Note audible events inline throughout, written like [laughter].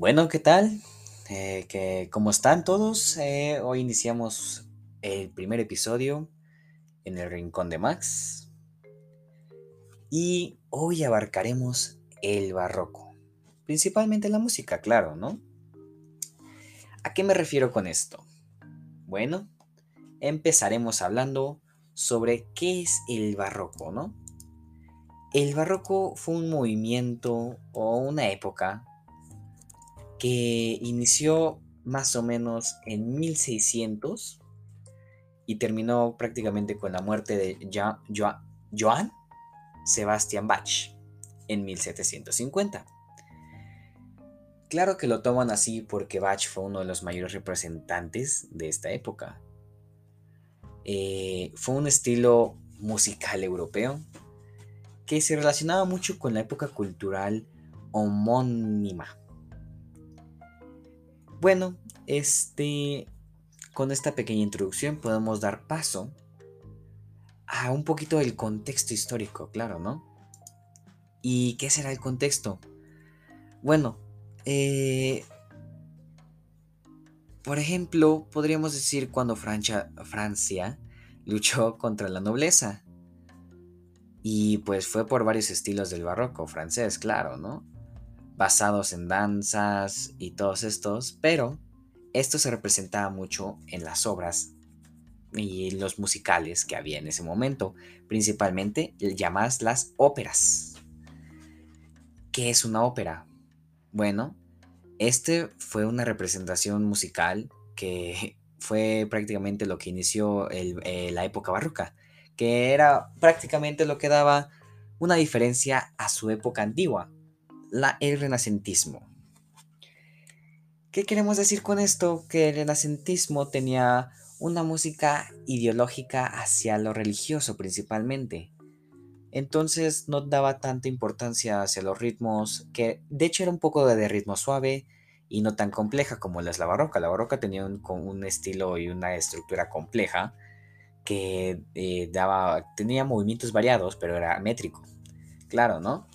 Bueno, ¿qué tal? Eh, ¿cómo están todos? Eh, hoy iniciamos el primer episodio en el Rincón de Max y hoy abarcaremos el barroco, principalmente la música, claro, ¿no? ¿A qué me refiero con esto? Bueno, empezaremos hablando sobre qué es el barroco, ¿no? El barroco fue un movimiento o una época que inició más o menos en 1600 y terminó prácticamente con la muerte de Johann Sebastian Bach en 1750. Claro que lo toman así porque Bach fue uno de los mayores representantes de esta época. Eh, fue un estilo musical europeo que se relacionaba mucho con la época cultural homónima. Bueno, este, con esta pequeña introducción podemos dar paso a un poquito del contexto histórico, claro, ¿no? ¿Y qué será el contexto? Bueno, eh, por ejemplo, podríamos decir cuando Francia, Francia luchó contra la nobleza. Y pues fue por varios estilos del barroco francés, claro, ¿no? Basados en danzas y todos estos, pero esto se representaba mucho en las obras y los musicales que había en ese momento, principalmente llamadas las óperas. ¿Qué es una ópera? Bueno, este fue una representación musical que [laughs] fue prácticamente lo que inició eh, la época barroca, que era prácticamente lo que daba una diferencia a su época antigua, la, el renacentismo. ¿Qué queremos decir con esto? Que el renacentismo tenía una música ideológica hacia lo religioso principalmente. Entonces no daba tanta importancia hacia los ritmos, que de hecho era un poco de ritmo suave y no tan compleja como la barroca. La barroca tenía un, un estilo y una estructura compleja que eh, daba, tenía movimientos variados, pero era métrico. Claro, ¿no?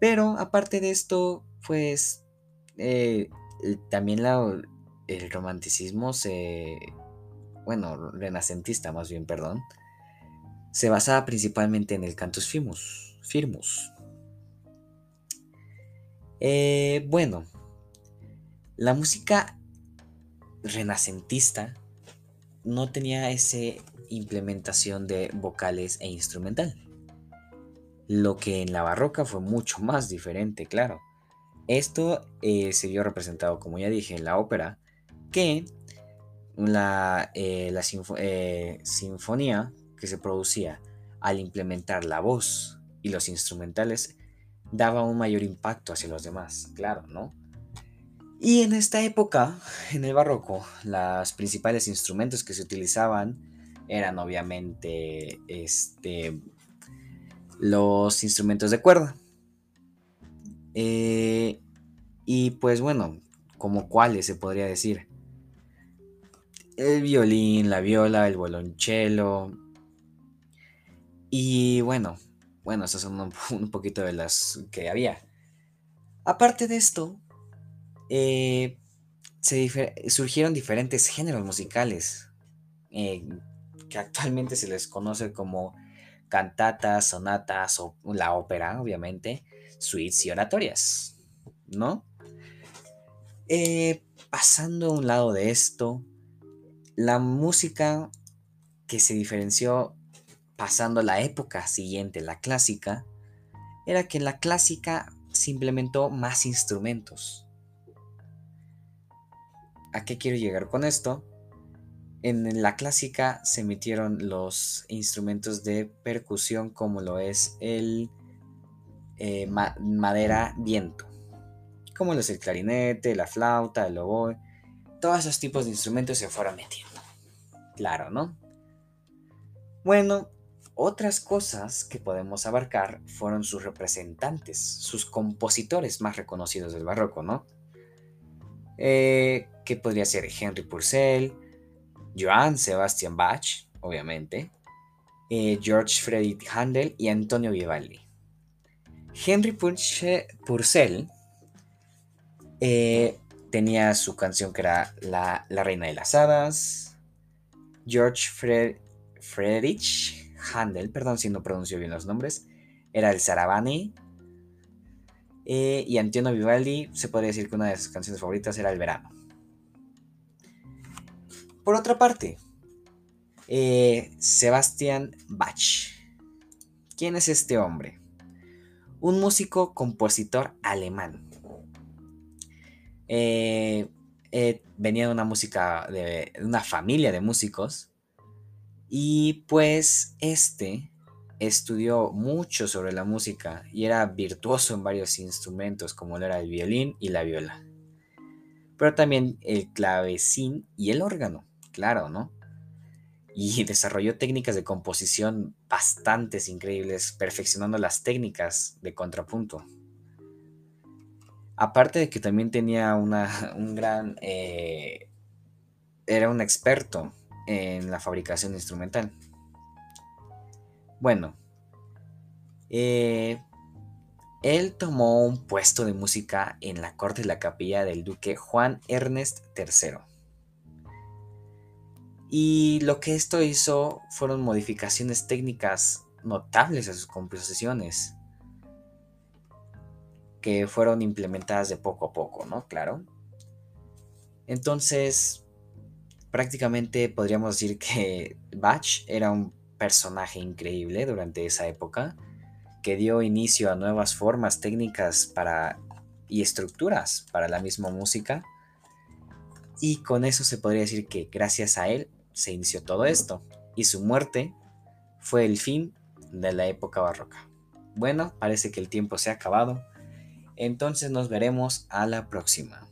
Pero aparte de esto, pues eh, también el romanticismo se, bueno, renacentista más bien, perdón, se basaba principalmente en el cantus firmus. firmus. Eh, bueno, la música renacentista no tenía esa implementación de vocales e instrumental. Lo que en la barroca fue mucho más diferente, claro. Esto eh, se vio representado, como ya dije, en la ópera, que la, eh, la sinfonía que se producía al implementar la voz y los instrumentales daba un mayor impacto hacia los demás, claro, ¿no? Y en esta época, en el barroco, los principales instrumentos que se utilizaban eran obviamente este, los instrumentos de cuerda. Eh, y pues bueno, como cuáles se podría decir. El violín, la viola, el violonchelo, y bueno, bueno, esas son un, [laughs] poquito de las que había. Aparte de esto, eh, surgieron diferentes géneros musicales eh, que actualmente se les conoce como cantatas, sonatas o la ópera, obviamente, suites y oratorias, ¿no? Eh, pasando a un lado de esto, la música que se diferenció pasando la época siguiente, la clásica, era que la clásica se implementó más instrumentos. ¿A qué quiero llegar con esto? En la clásica se emitieron los instrumentos de percusión como lo es el eh, madera viento, como lo es el clarinete, la flauta, el oboe, todos esos tipos de instrumentos se fueron metiendo. Claro, ¿no? Bueno, otras cosas que podemos abarcar fueron sus representantes, sus compositores más reconocidos del barroco, ¿no? Eh, que podría ser Henry Purcell, Johann Sebastian Bach, obviamente, eh, George Friedrich Handel y Antonio Vivaldi. Henry Purcell Eh, tenía su canción que era La, Reina de las Hadas. George Friedrich Handel, perdón si no pronuncio bien los nombres, era el Sarabani. Eh, y Antonio Vivaldi, se podría decir que una de sus canciones favoritas era El Verano. Por otra parte, eh, Sebastian Bach. ¿Quién es este hombre? Un músico compositor alemán. Eh, venía de una música, de una familia de músicos. Y pues este estudió mucho sobre la música y era virtuoso en varios instrumentos como lo era el violín y la viola. Pero también el clavecín y el órgano, claro, ¿no? Y [laughs] desarrolló técnicas de composición bastante increíbles, perfeccionando las técnicas de contrapunto. Aparte de que también tenía una, [laughs] un gran... Eh, era un experto en la fabricación instrumental. Bueno, eh, él tomó un puesto de música en la corte de la capilla del duque Juan Ernest III. Y lo que esto hizo fueron modificaciones técnicas notables a sus composiciones, que fueron implementadas de poco a poco, ¿no? Claro. Entonces, prácticamente podríamos decir que Bach era un personaje increíble durante esa época que dio inicio a nuevas formas técnicas para y estructuras para la misma música y con eso se podría decir que gracias a él se inició todo esto y su muerte fue el fin de la época barroca. Bueno, parece que el tiempo se ha acabado, entonces nos veremos a la próxima.